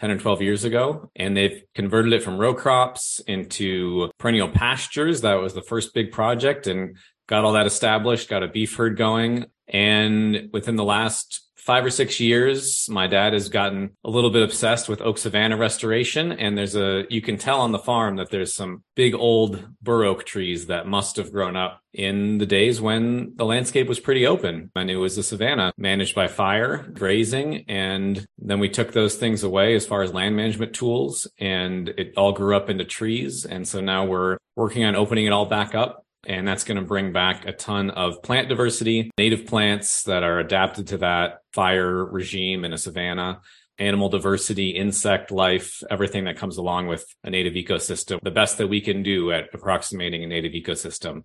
10 or 12 years ago, and they've converted it from row crops into perennial pastures. That was the first big project and got all that established, got a beef herd going. And within the last five or six years, my dad has gotten a little bit obsessed with oak savanna restoration. And there's a, you can tell on the farm that there's some big old bur oak trees that must have grown up in the days when the landscape was pretty open and it was a savanna managed by fire, grazing. And then we took those things away as far as land management tools and it all grew up into trees. And so now we're working on opening it all back up and that's going to bring back a ton of plant diversity, native plants that are adapted to that fire regime in a savanna, animal diversity, insect life, everything that comes along with a native ecosystem. The best that we can do at approximating a native ecosystem.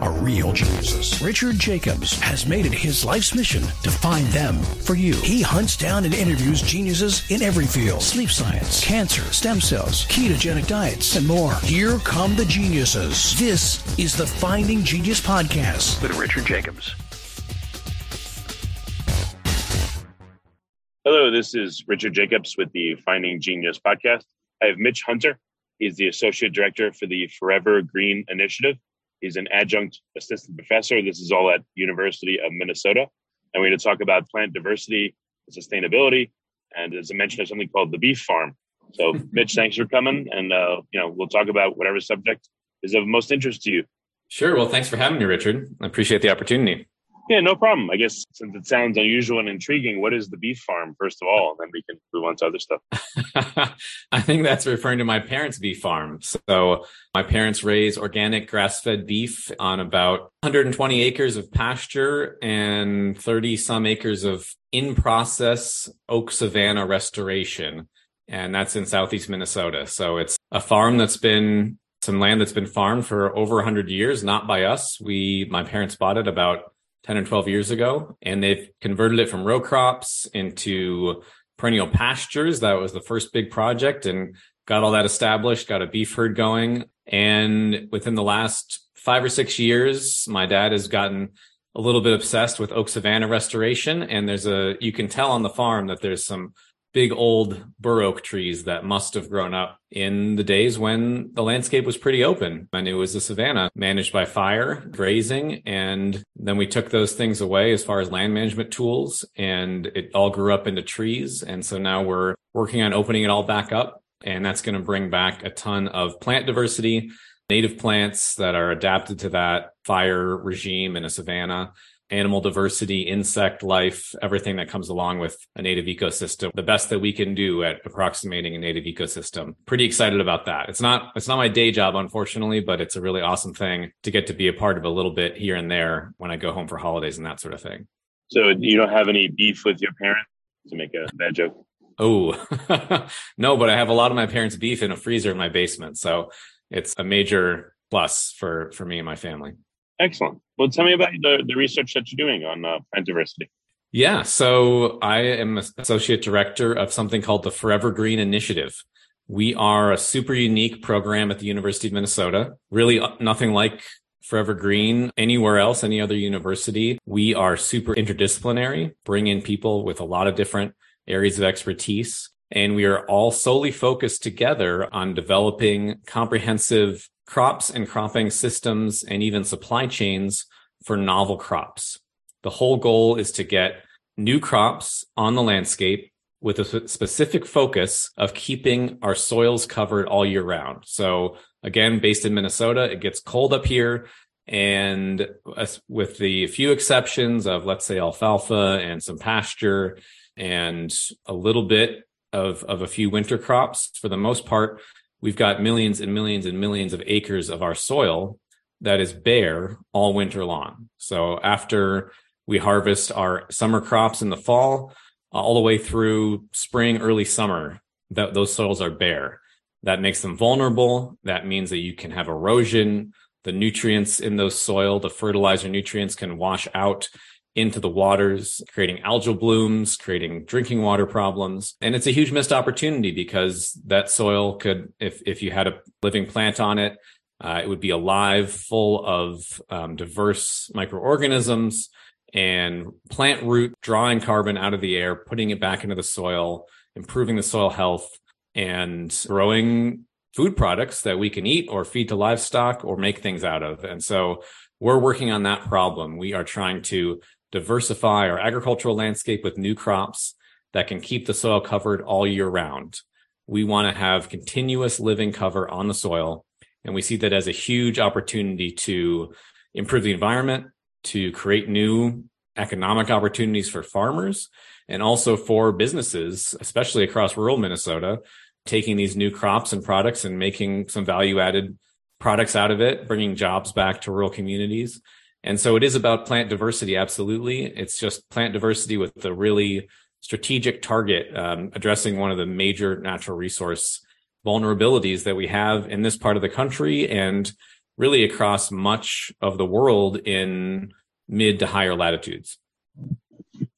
are real geniuses. Richard Jacobs has made it his life's mission to find them for you. He hunts down and interviews geniuses in every field sleep science, cancer, stem cells, ketogenic diets, and more. Here come the geniuses. This is the Finding Genius Podcast with Richard Jacobs. Hello, this is Richard Jacobs with the Finding Genius Podcast. I have Mitch Hunter. He's the Associate Director for the Forever Green Initiative. He's an adjunct assistant professor. This is all at University of Minnesota. And we're going to talk about plant diversity and sustainability. And as I mentioned, there's something called the beef farm. So, Mitch, thanks for coming. And, uh, you know, we'll talk about whatever subject is of most interest to you. Sure. Well, thanks for having me, Richard. I appreciate the opportunity. Yeah, no problem. I guess since it sounds unusual and intriguing, what is the beef farm, first of all? And then we can move on to other stuff. I think that's referring to my parents' beef farm. So my parents raise organic grass fed beef on about 120 acres of pasture and 30 some acres of in process oak savanna restoration. And that's in southeast Minnesota. So it's a farm that's been some land that's been farmed for over 100 years, not by us. We, my parents bought it about 10 or 12 years ago, and they've converted it from row crops into perennial pastures. That was the first big project and got all that established, got a beef herd going. And within the last five or six years, my dad has gotten a little bit obsessed with oak savanna restoration. And there's a, you can tell on the farm that there's some big old bur oak trees that must have grown up in the days when the landscape was pretty open and it was a savanna managed by fire, grazing. And then we took those things away as far as land management tools and it all grew up into trees. And so now we're working on opening it all back up. And that's going to bring back a ton of plant diversity, native plants that are adapted to that fire regime in a savanna animal diversity, insect life, everything that comes along with a native ecosystem. The best that we can do at approximating a native ecosystem. Pretty excited about that. It's not it's not my day job unfortunately, but it's a really awesome thing to get to be a part of a little bit here and there when I go home for holidays and that sort of thing. So you don't have any beef with your parents to make a bad joke? Oh, no, but I have a lot of my parents' beef in a freezer in my basement. So it's a major plus for for me and my family. Excellent. Well, tell me about the, the research that you're doing on uh, plant diversity. Yeah, so I am associate director of something called the Forever Green Initiative. We are a super unique program at the University of Minnesota. Really uh, nothing like Forever Green anywhere else, any other university. We are super interdisciplinary, bring in people with a lot of different areas of expertise. And we are all solely focused together on developing comprehensive crops and cropping systems and even supply chains for novel crops. The whole goal is to get new crops on the landscape with a specific focus of keeping our soils covered all year round. So again, based in Minnesota, it gets cold up here. And with the few exceptions of, let's say, alfalfa and some pasture and a little bit of, of a few winter crops, for the most part, we've got millions and millions and millions of acres of our soil that is bare all winter long. So after we harvest our summer crops in the fall, all the way through spring, early summer, that those soils are bare. That makes them vulnerable. That means that you can have erosion. The nutrients in those soil, the fertilizer nutrients can wash out into the waters, creating algal blooms, creating drinking water problems. And it's a huge missed opportunity because that soil could, if, if you had a living plant on it, uh, it would be alive, full of um, diverse microorganisms and plant root drawing carbon out of the air, putting it back into the soil, improving the soil health and growing food products that we can eat or feed to livestock or make things out of. And so we're working on that problem. We are trying to diversify our agricultural landscape with new crops that can keep the soil covered all year round. We want to have continuous living cover on the soil. And we see that as a huge opportunity to improve the environment, to create new economic opportunities for farmers and also for businesses, especially across rural Minnesota, taking these new crops and products and making some value added products out of it, bringing jobs back to rural communities. And so it is about plant diversity. Absolutely. It's just plant diversity with the really strategic target, um, addressing one of the major natural resource vulnerabilities that we have in this part of the country and really across much of the world in mid to higher latitudes.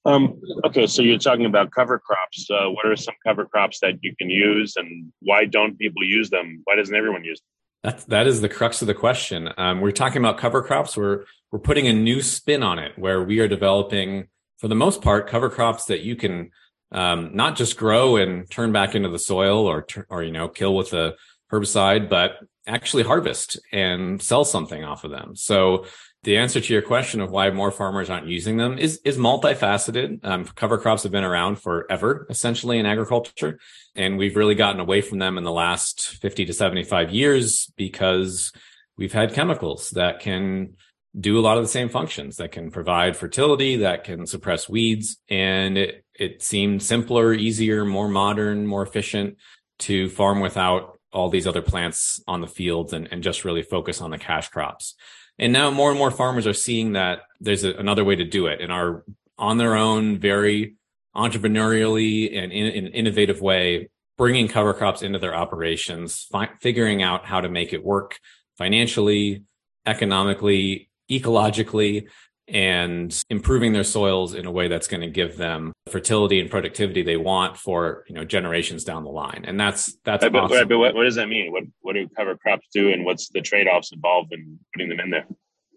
Um, okay, so you're talking about cover crops. Uh, what are some cover crops that you can use, and why don't people use them? Why doesn't everyone use them? That's that is the crux of the question. Um, we're talking about cover crops. We're we're putting a new spin on it, where we are developing, for the most part, cover crops that you can um, not just grow and turn back into the soil, or or you know kill with a herbicide, but actually harvest and sell something off of them. So the answer to your question of why more farmers aren't using them is is multifaceted. Um, cover crops have been around forever, essentially in agriculture, and we've really gotten away from them in the last fifty to seventy five years because we've had chemicals that can do a lot of the same functions that can provide fertility, that can suppress weeds, and it it seemed simpler, easier, more modern, more efficient to farm without all these other plants on the fields and, and just really focus on the cash crops. And now more and more farmers are seeing that there's a, another way to do it and are on their own, very entrepreneurially and in an in innovative way, bringing cover crops into their operations, fi- figuring out how to make it work financially, economically, ecologically, and improving their soils in a way that's going to give them the fertility and productivity they want for you know generations down the line. And that's that's right, awesome. but, but what, what does that mean? What what do cover crops do and what's the trade-offs involved in putting them in there?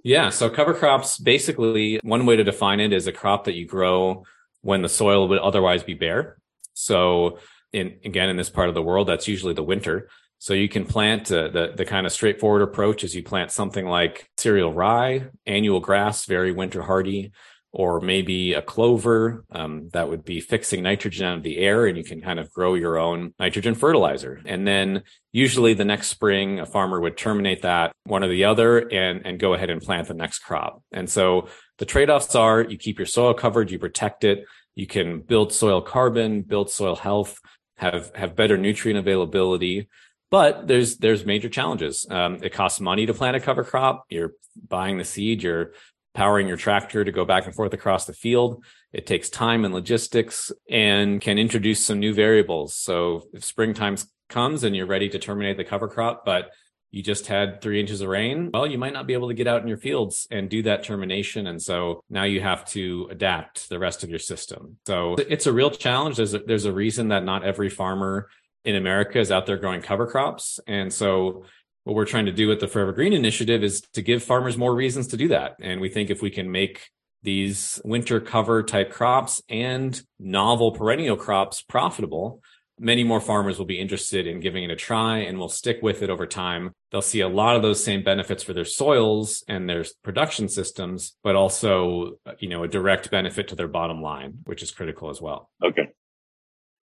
Yeah so cover crops basically one way to define it is a crop that you grow when the soil would otherwise be bare. So in again in this part of the world that's usually the winter so you can plant uh, the the kind of straightforward approach is you plant something like cereal rye, annual grass, very winter hardy, or maybe a clover um, that would be fixing nitrogen out of the air, and you can kind of grow your own nitrogen fertilizer. And then usually the next spring, a farmer would terminate that one or the other and and go ahead and plant the next crop. And so the trade offs are you keep your soil covered, you protect it, you can build soil carbon, build soil health, have have better nutrient availability but there's there's major challenges. Um, it costs money to plant a cover crop. You're buying the seed. You're powering your tractor to go back and forth across the field. It takes time and logistics and can introduce some new variables. So if springtime comes and you're ready to terminate the cover crop, but you just had three inches of rain, well, you might not be able to get out in your fields and do that termination. And so now you have to adapt the rest of your system. So it's a real challenge. There's a, there's a reason that not every farmer in America is out there growing cover crops. And so what we're trying to do with the Forever Green initiative is to give farmers more reasons to do that. And we think if we can make these winter cover type crops and novel perennial crops profitable, many more farmers will be interested in giving it a try and will stick with it over time. They'll see a lot of those same benefits for their soils and their production systems, but also, you know, a direct benefit to their bottom line, which is critical as well. Okay.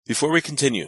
Before we continue,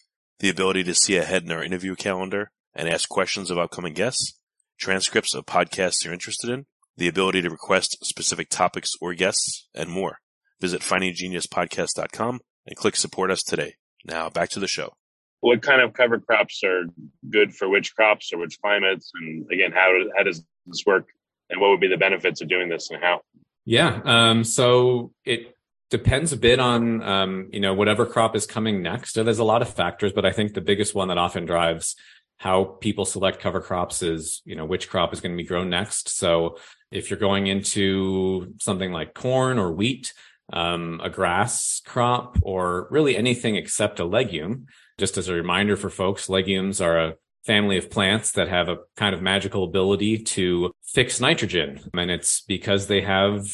the ability to see ahead in our interview calendar and ask questions of upcoming guests, transcripts of podcasts you're interested in, the ability to request specific topics or guests, and more. Visit findinggeniuspodcast.com and click support us today. Now back to the show. What kind of cover crops are good for which crops or which climates? And again, how, how does this work? And what would be the benefits of doing this and how? Yeah. Um, so it depends a bit on, um, you know, whatever crop is coming next. So there's a lot of factors, but I think the biggest one that often drives how people select cover crops is, you know, which crop is going to be grown next. So if you're going into something like corn or wheat, um, a grass crop, or really anything except a legume. Just as a reminder for folks, legumes are a family of plants that have a kind of magical ability to fix nitrogen. And it's because they have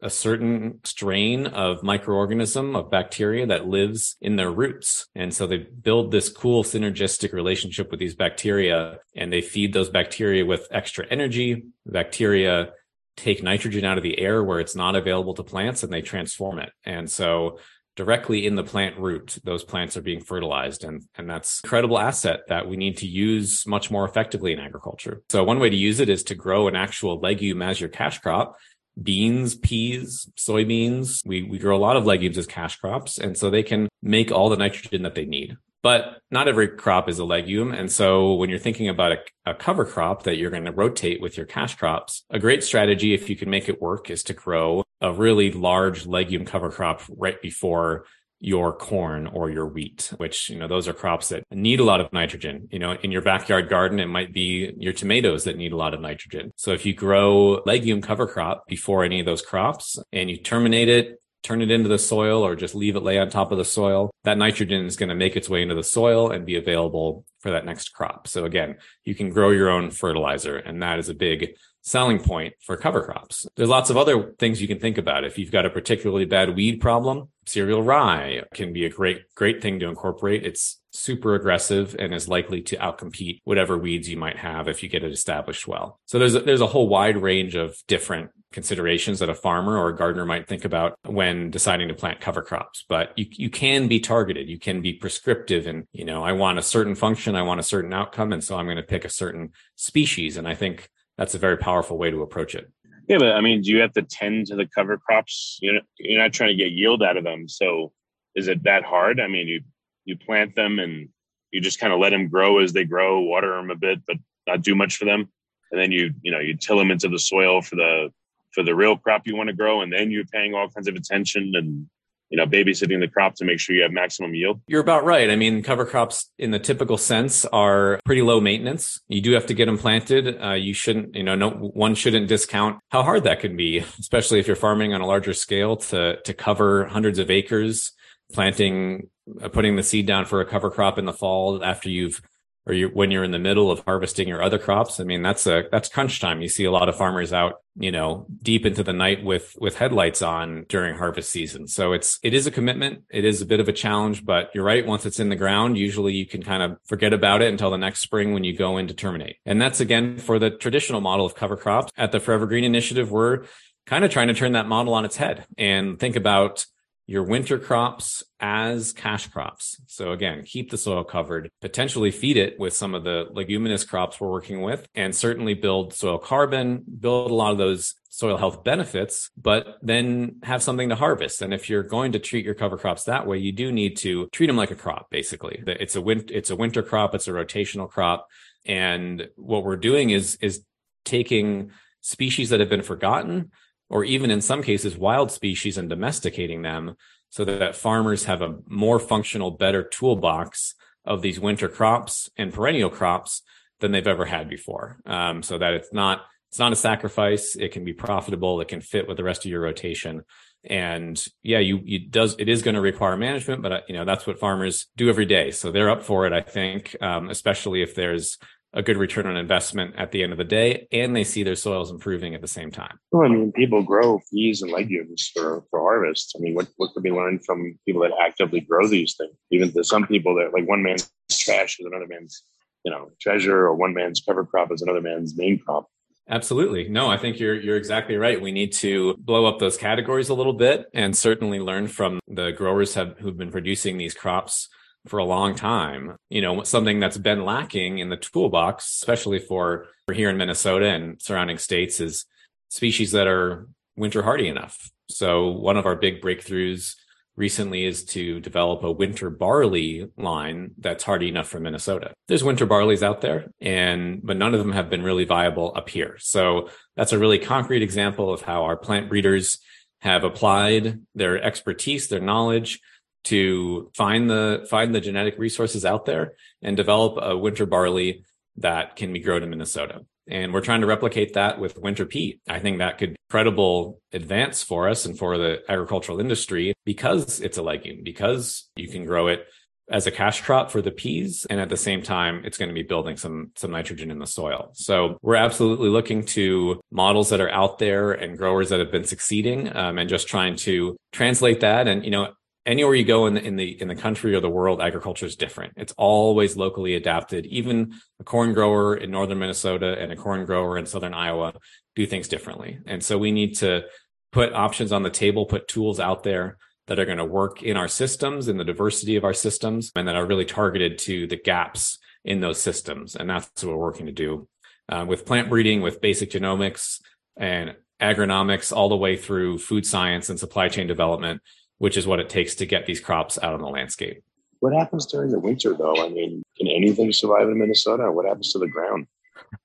a certain strain of microorganism of bacteria that lives in their roots. And so they build this cool synergistic relationship with these bacteria and they feed those bacteria with extra energy. bacteria take nitrogen out of the air where it's not available to plants and they transform it. And so directly in the plant root, those plants are being fertilized. And, and that's incredible asset that we need to use much more effectively in agriculture. So one way to use it is to grow an actual legume as your cash crop. Beans, peas, soybeans. We, we grow a lot of legumes as cash crops. And so they can make all the nitrogen that they need but not every crop is a legume. And so when you're thinking about a, a, cover crop that you're going to rotate with your cash crops, a great strategy, if you can make it work, is to grow a really large legume cover crop right before your corn or your wheat, which, you know, those are crops that need a lot of nitrogen. You know, in your backyard garden, it might be your tomatoes that need a lot of nitrogen. So if you grow legume cover crop before any of those crops and you terminate it, turn it into the soil or just leave it lay on top of the soil, that nitrogen is going to make its way into the soil and be available for that next crop. So again, you can grow your own fertilizer and that is a big selling point for cover crops. There's lots of other things you can think about. If you've got a particularly bad weed problem, cereal rye can be a great, great thing to incorporate. It's super aggressive and is likely to outcompete whatever weeds you might have if you get it established well. So there's a, there's a whole wide range of different considerations that a farmer or a gardener might think about when deciding to plant cover crops. But you, you can be targeted. You can be prescriptive and, you know, I want a certain function. I want a certain outcome. And so I'm going to pick a certain species. And I think that's a very powerful way to approach it. Yeah, but I mean, do you have to tend to the cover crops? You're, you're not trying to get yield out of them. So is it that hard? I mean, you, you plant them and you just kind of let them grow as they grow, water them a bit, but not do much for them. And then you, you know, you till them into the soil for the, for the real crop you want to grow. And then you're paying all kinds of attention and you know, babysitting the crop to make sure you have maximum yield? You're about right. I mean, cover crops in the typical sense are pretty low maintenance. You do have to get them planted. Uh, you shouldn't, you know, no, one shouldn't discount how hard that can be, especially if you're farming on a larger scale to, to cover hundreds of acres, planting, uh, putting the seed down for a cover crop in the fall after you've or you, when you're in the middle of harvesting your other crops. I mean, that's a, that's crunch time. You see a lot of farmers out, you know, deep into the night with, with headlights on during harvest season. So it's, it is a commitment. It is a bit of a challenge, but you're right. Once it's in the ground, usually you can kind of forget about it until the next spring when you go in to terminate. And that's again for the traditional model of cover crops at the Forever Green Initiative. We're kind of trying to turn that model on its head and think about your winter crops as cash crops. So again, keep the soil covered, potentially feed it with some of the leguminous crops we're working with, and certainly build soil carbon, build a lot of those soil health benefits, but then have something to harvest. And if you're going to treat your cover crops that way, you do need to treat them like a crop, basically. It's a win- it's a winter crop, it's a rotational crop. And what we're doing is, is taking species that have been forgotten or even in some cases wild species and domesticating them so that farmers have a more functional, better toolbox of these winter crops and perennial crops than they've ever had before. Um, so that it's not it's not a sacrifice. It can be profitable. It can fit with the rest of your rotation. And yeah, you it does it is going to require management, but uh, you know that's what farmers do every day. So they're up for it. I think, um, especially if there's a good return on investment at the end of the day and they see their soils improving at the same time. Well, I mean, people grow peas and legumes for, for harvest. I mean, what, what could be learned from people that actively grow these things? Even to some people that like one man's trash is another man's, you know, treasure or one man's cover crop is another man's main crop. Absolutely. No, I think you're you're exactly right. We need to blow up those categories a little bit and certainly learn from the growers have who've been producing these crops for a long time. You know, something that's been lacking in the toolbox, especially for, for here in Minnesota and surrounding states is species that are winter hardy enough. So one of our big breakthroughs recently is to develop a winter barley line that's hardy enough for Minnesota. There's winter barleys out there and but none of them have been really viable up here. So that's a really concrete example of how our plant breeders have applied their expertise, their knowledge to find the find the genetic resources out there and develop a winter barley that can be grown in Minnesota. And we're trying to replicate that with winter pea. I think that could be credible advance for us and for the agricultural industry because it's a legume, because you can grow it as a cash crop for the peas. And at the same time, it's going to be building some, some nitrogen in the soil. So we're absolutely looking to models that are out there and growers that have been succeeding um, and just trying to translate that. And, you know, anywhere you go in the, in the in the country or the world, agriculture is different. It's always locally adapted. Even a corn grower in northern Minnesota and a corn grower in southern Iowa do things differently. And so we need to put options on the table, put tools out there that are going to work in our systems, in the diversity of our systems, and that are really targeted to the gaps in those systems. And that's what we're working to do uh, with plant breeding, with basic genomics and agronomics, all the way through food science and supply chain development which is what it takes to get these crops out on the landscape. What happens during the winter, though? I mean, can anything survive in Minnesota? What happens to the ground?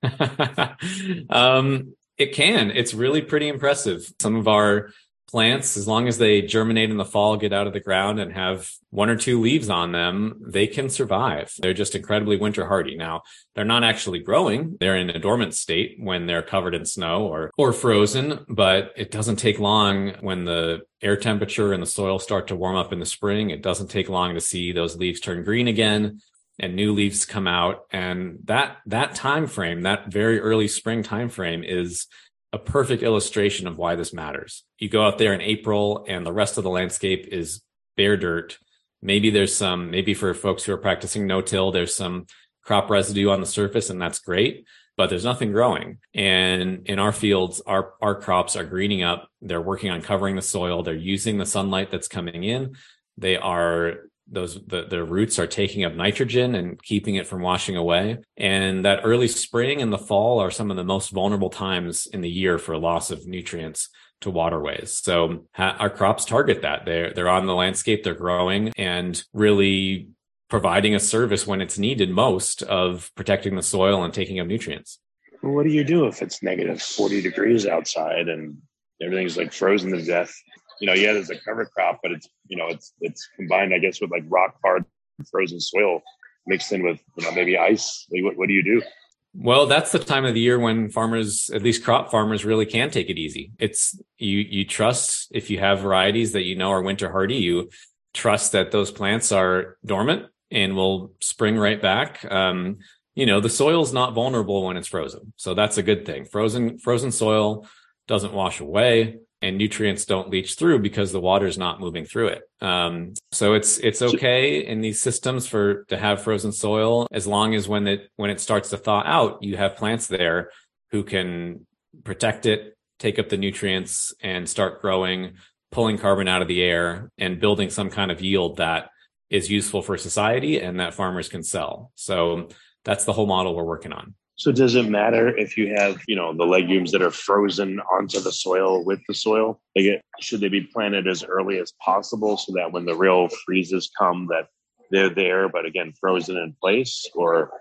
um, it can. It's really pretty impressive. Some of our plants, as long as they germinate in the fall, get out of the ground and have one or two leaves on them, they can survive. They're just incredibly winter hardy. Now, they're not actually growing. They're in a dormant state when they're covered in snow or, or frozen, but it doesn't take long when the air temperature and the soil start to warm up in the spring. It doesn't take long to see those leaves turn green again and new leaves come out. And that, that time frame, that very early spring time frame is a perfect illustration of why this matters. You go out there in April and the rest of the landscape is bare dirt. Maybe there's some, maybe for folks who are practicing no till, there's some crop residue on the surface and that's great, but there's nothing growing. And in our fields, our, our crops are greening up. They're working on covering the soil. They're using the sunlight that's coming in. They are those the, the roots are taking up nitrogen and keeping it from washing away. And that early spring and the fall are some of the most vulnerable times in the year for loss of nutrients to waterways. So ha- our crops target that. They're they're on the landscape they're growing and really providing a service when it's needed most of protecting the soil and taking up nutrients. What do you do if it's negative 40 degrees outside and everything's like frozen to death you know, yeah, there's a cover crop, but it's you know, it's it's combined, I guess, with like rock hard frozen soil mixed in with you know maybe ice. Like, what what do you do? Well, that's the time of the year when farmers, at least crop farmers, really can take it easy. It's you you trust if you have varieties that you know are winter hardy, you trust that those plants are dormant and will spring right back. Um, you know, the soil's not vulnerable when it's frozen. So that's a good thing. Frozen frozen soil doesn't wash away and nutrients don't leach through because the water is not moving through it. Um, so it's it's okay in these systems for to have frozen soil as long as when it when it starts to thaw out, you have plants there who can protect it, take up the nutrients, and start growing, pulling carbon out of the air, and building some kind of yield that is useful for society and that farmers can sell. So that's the whole model we're working on. So does it matter if you have, you know, the legumes that are frozen onto the soil with the soil? Should they be planted as early as possible so that when the real freezes come, that they're there, but again frozen in place? Or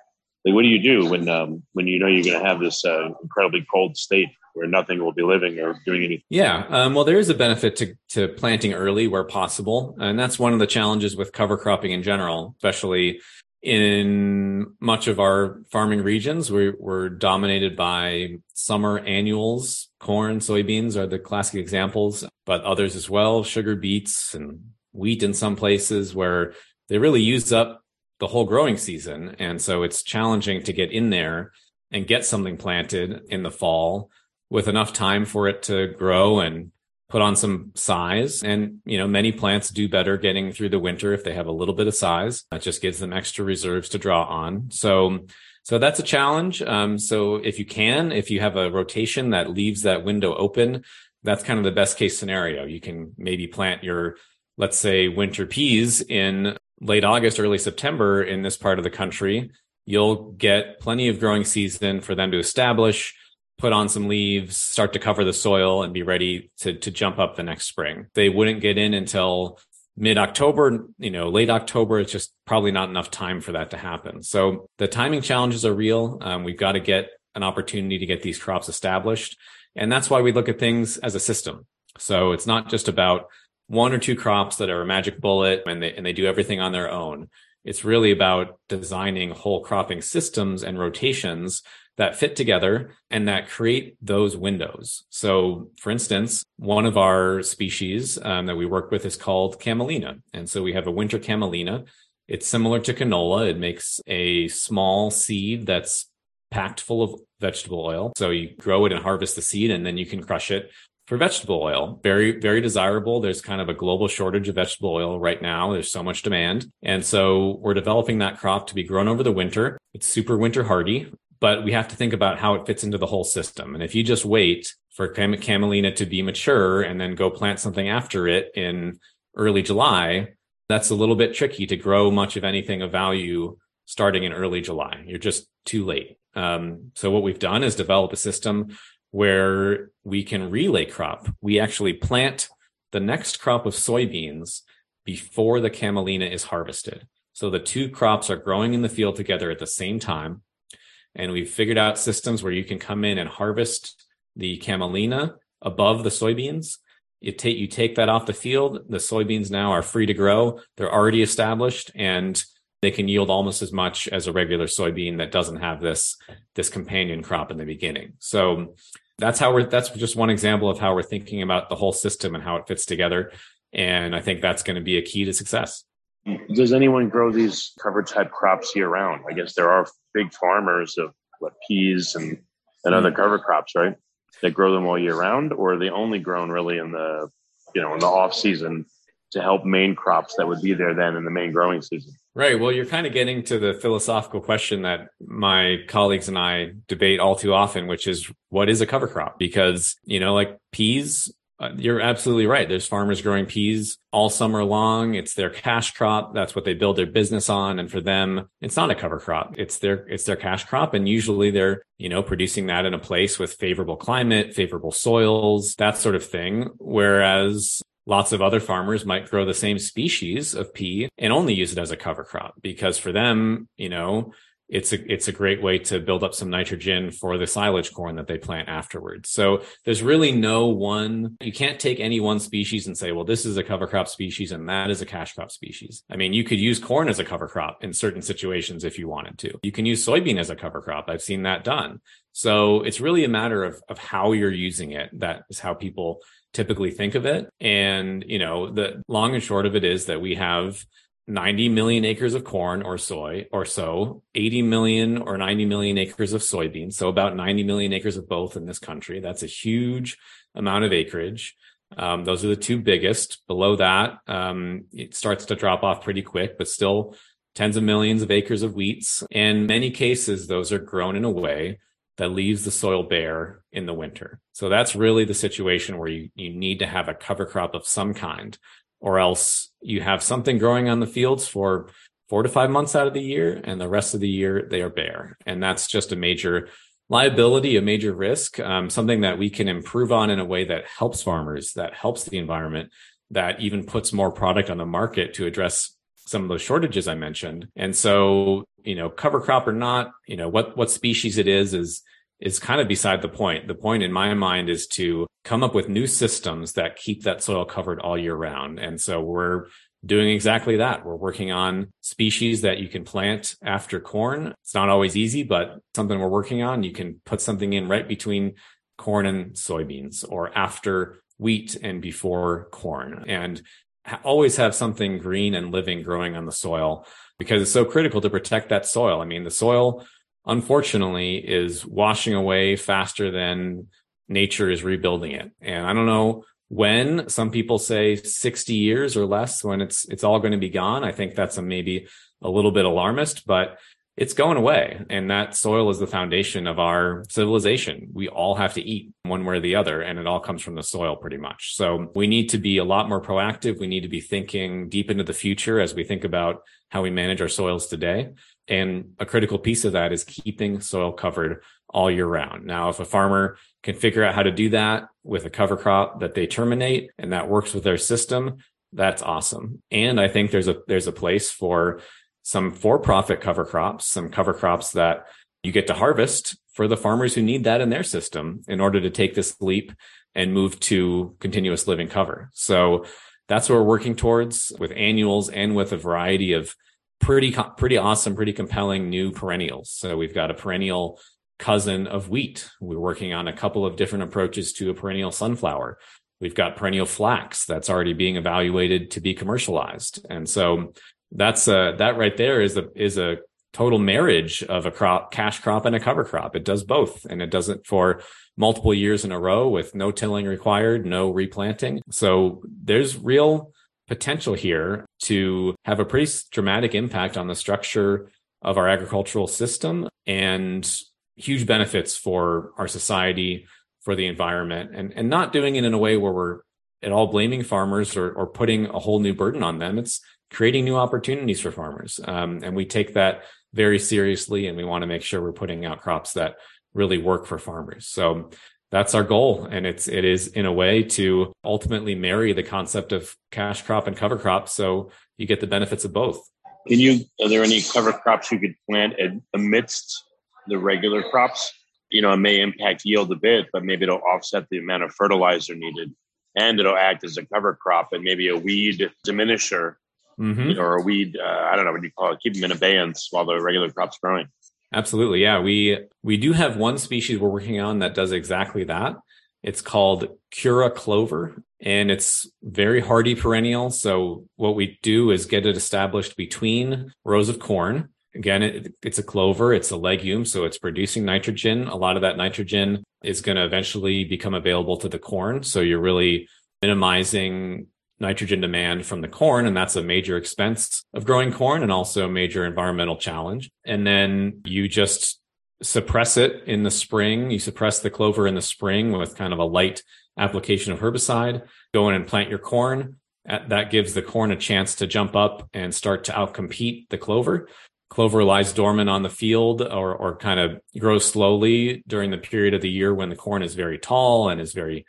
like, what do you do when um, when you know you're going to have this uh, incredibly cold state where nothing will be living or doing anything? Yeah, um, well, there is a benefit to to planting early where possible, and that's one of the challenges with cover cropping in general, especially in much of our farming regions, we, we're dominated by summer annuals. Corn, soybeans are the classic examples, but others as well, sugar beets and wheat in some places where they really use up the whole growing season. And so it's challenging to get in there and get something planted in the fall with enough time for it to grow and put on some size. And, you know, many plants do better getting through the winter if they have a little bit of size. That just gives them extra reserves to draw on. So, so that's a challenge. Um, so if you can, if you have a rotation that leaves that window open, that's kind of the best case scenario. You can maybe plant your, let's say, winter peas in late August, early September in this part of the country. You'll get plenty of growing season for them to establish put on some leaves, start to cover the soil and be ready to, to jump up the next spring. They wouldn't get in until mid October, you know, late October. It's just probably not enough time for that to happen. So the timing challenges are real. Um, we've got to get an opportunity to get these crops established. And that's why we look at things as a system. So it's not just about one or two crops that are a magic bullet and they, and they do everything on their own. It's really about designing whole cropping systems and rotations that fit together and that create those windows. So, for instance, one of our species um, that we work with is called camelina. And so we have a winter camelina. It's similar to canola. It makes a small seed that's packed full of vegetable oil. So you grow it and harvest the seed, and then you can crush it for vegetable oil. Very, very desirable. There's kind of a global shortage of vegetable oil right now. There's so much demand. And so we're developing that crop to be grown over the winter. It's super winter hardy, but we have to think about how it fits into the whole system. And if you just wait for cam- camelina to be mature and then go plant something after it in early July, that's a little bit tricky to grow much of anything of value starting in early July. You're just too late. Um, so what we've done is develop a system where we can relay crop. We actually plant the next crop of soybeans before the camelina is harvested. So the two crops are growing in the field together at the same time. And we've figured out systems where you can come in and harvest the camelina above the soybeans. You take, you take that off the field. The soybeans now are free to grow. They're already established and they can yield almost as much as a regular soybean that doesn't have this, this companion crop in the beginning. So that's how we're that's just one example of how we're thinking about the whole system and how it fits together and i think that's going to be a key to success does anyone grow these cover type crops year round i guess there are big farmers of what peas and and other hmm. cover crops right that grow them all year round or are they only grown really in the you know in the off season to help main crops that would be there then in the main growing season Right. Well, you're kind of getting to the philosophical question that my colleagues and I debate all too often, which is what is a cover crop? Because, you know, like peas, Uh, you're absolutely right. There's farmers growing peas all summer long. It's their cash crop. That's what they build their business on. And for them, it's not a cover crop. It's their, it's their cash crop. And usually they're, you know, producing that in a place with favorable climate, favorable soils, that sort of thing. Whereas Lots of other farmers might grow the same species of pea and only use it as a cover crop because for them, you know, it's a it's a great way to build up some nitrogen for the silage corn that they plant afterwards. So there's really no one you can't take any one species and say, well, this is a cover crop species and that is a cash crop species. I mean, you could use corn as a cover crop in certain situations if you wanted to. You can use soybean as a cover crop. I've seen that done. So it's really a matter of of how you're using it. That is how people typically think of it. And, you know, the long and short of it is that we have 90 million acres of corn or soy or so, 80 million or 90 million acres of soybeans. So about 90 million acres of both in this country. That's a huge amount of acreage. Um, those are the two biggest. Below that, um, it starts to drop off pretty quick, but still tens of millions of acres of wheats. In many cases, those are grown in a way that leaves the soil bare in the winter. So that's really the situation where you, you need to have a cover crop of some kind, or else you have something growing on the fields for four to five months out of the year, and the rest of the year they are bare. And that's just a major liability, a major risk, um, something that we can improve on in a way that helps farmers, that helps the environment, that even puts more product on the market to address some of those shortages I mentioned. And so, you know, cover crop or not, you know, what, what species it is, is, is kind of beside the point. The point in my mind is to come up with new systems that keep that soil covered all year round. And so we're doing exactly that. We're working on species that you can plant after corn. It's not always easy, but something we're working on. You can put something in right between corn and soybeans or after wheat and before corn. And always have something green and living growing on the soil because it's so critical to protect that soil. I mean, the soil, unfortunately, is washing away faster than nature is rebuilding it. And I don't know when some people say 60 years or less when it's it's all going to be gone. I think that's a maybe a little bit alarmist, but it's going away. And that soil is the foundation of our civilization. We all have to eat one way or the other, and it all comes from the soil pretty much. So we need to be a lot more proactive. We need to be thinking deep into the future as we think about how we manage our soils today. And a critical piece of that is keeping soil covered all year round. Now, if a farmer can figure out how to do that with a cover crop that they terminate and that works with their system, that's awesome. And I think there's a there's a place for some for-profit cover crops, some cover crops that you get to harvest for the farmers who need that in their system in order to take this leap and move to continuous living cover. So that's what we're working towards with annuals and with a variety of pretty pretty awesome, pretty compelling new perennials. So we've got a perennial cousin of wheat. We're working on a couple of different approaches to a perennial sunflower. We've got perennial flax that's already being evaluated to be commercialized. And so that's a, that right there is a, is a total marriage of a crop, cash crop and a cover crop. It does both and it does it for multiple years in a row with no tilling required, no replanting. So there's real potential here to have a pretty dramatic impact on the structure of our agricultural system and huge benefits for our society, for the environment and, and not doing it in a way where we're at all blaming farmers or, or putting a whole new burden on them. It's creating new opportunities for farmers. Um, and we take that very seriously and we want to make sure we're putting out crops that really work for farmers. So that's our goal. And it's, it is in a way to ultimately marry the concept of cash crop and cover crop. So you get the benefits of both. Can you, are there any cover crops you could plant amidst the regular crops? you know, it may impact yield a bit, but maybe it'll offset the amount of fertilizer needed. And it'll act as a cover crop and maybe a weed diminisher mm-hmm. you know, or a weed, uh, I don't know what you call it, keep them in abeyance while the regular crop's growing. Absolutely. Yeah. We, we do have one species we're working on that does exactly that. It's called Kura clover and it's very hardy perennial. So what we do is get it established between rows of corn Again, it, it's a clover, it's a legume, so it's producing nitrogen. A lot of that nitrogen is going to eventually become available to the corn. So you're really minimizing nitrogen demand from the corn. And that's a major expense of growing corn and also a major environmental challenge. And then you just suppress it in the spring. You suppress the clover in the spring with kind of a light application of herbicide. Go in and plant your corn. That gives the corn a chance to jump up and start to outcompete the clover clover lies dormant on the field or, or kind of grows slowly during the period of the year when the corn is very tall and is very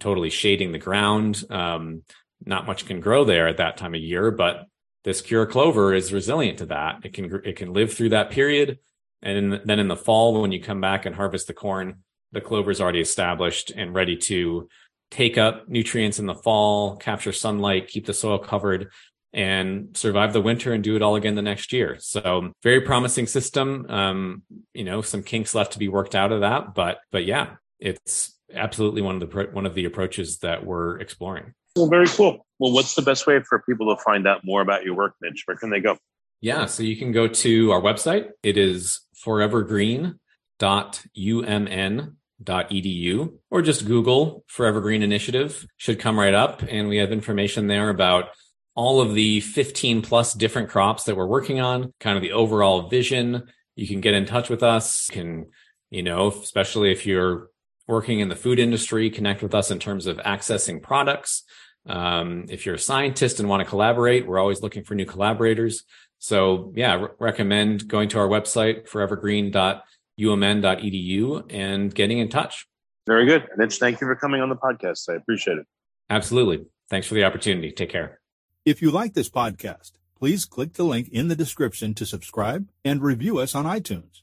totally shading the ground. Um, not much can grow there at that time of year, but this Kura clover is resilient to that. It can, it can live through that period. And in then in the fall, when you come back and harvest the corn, the clover is already established and ready to take up nutrients in the fall, capture sunlight, keep the soil covered, and survive the winter and do it all again the next year. So very promising system. Um, you know, some kinks left to be worked out of that, but but yeah, it's absolutely one of the one of the approaches that we're exploring. Well, very cool. Well, what's the best way for people to find out more about your work, Mitch? Where can they go? Yeah, so you can go to our website. It is forevergreen.umn.edu or just Google Forever Green Initiative. Should come right up. And we have information there about all of the 15 plus different crops that we're working on, kind of the overall vision. You can get in touch with us, can, you know, especially if you're working in the food industry, connect with us in terms of accessing products. Um, if you're a scientist and want to collaborate, we're always looking for new collaborators. So yeah, re- recommend going to our website, forevergreen.umn.edu and getting in touch. Very good. And Mitch, thank you for coming on the podcast. I appreciate it. Absolutely. Thanks for the opportunity. Take care. If you like this podcast, please click the link in the description to subscribe and review us on iTunes.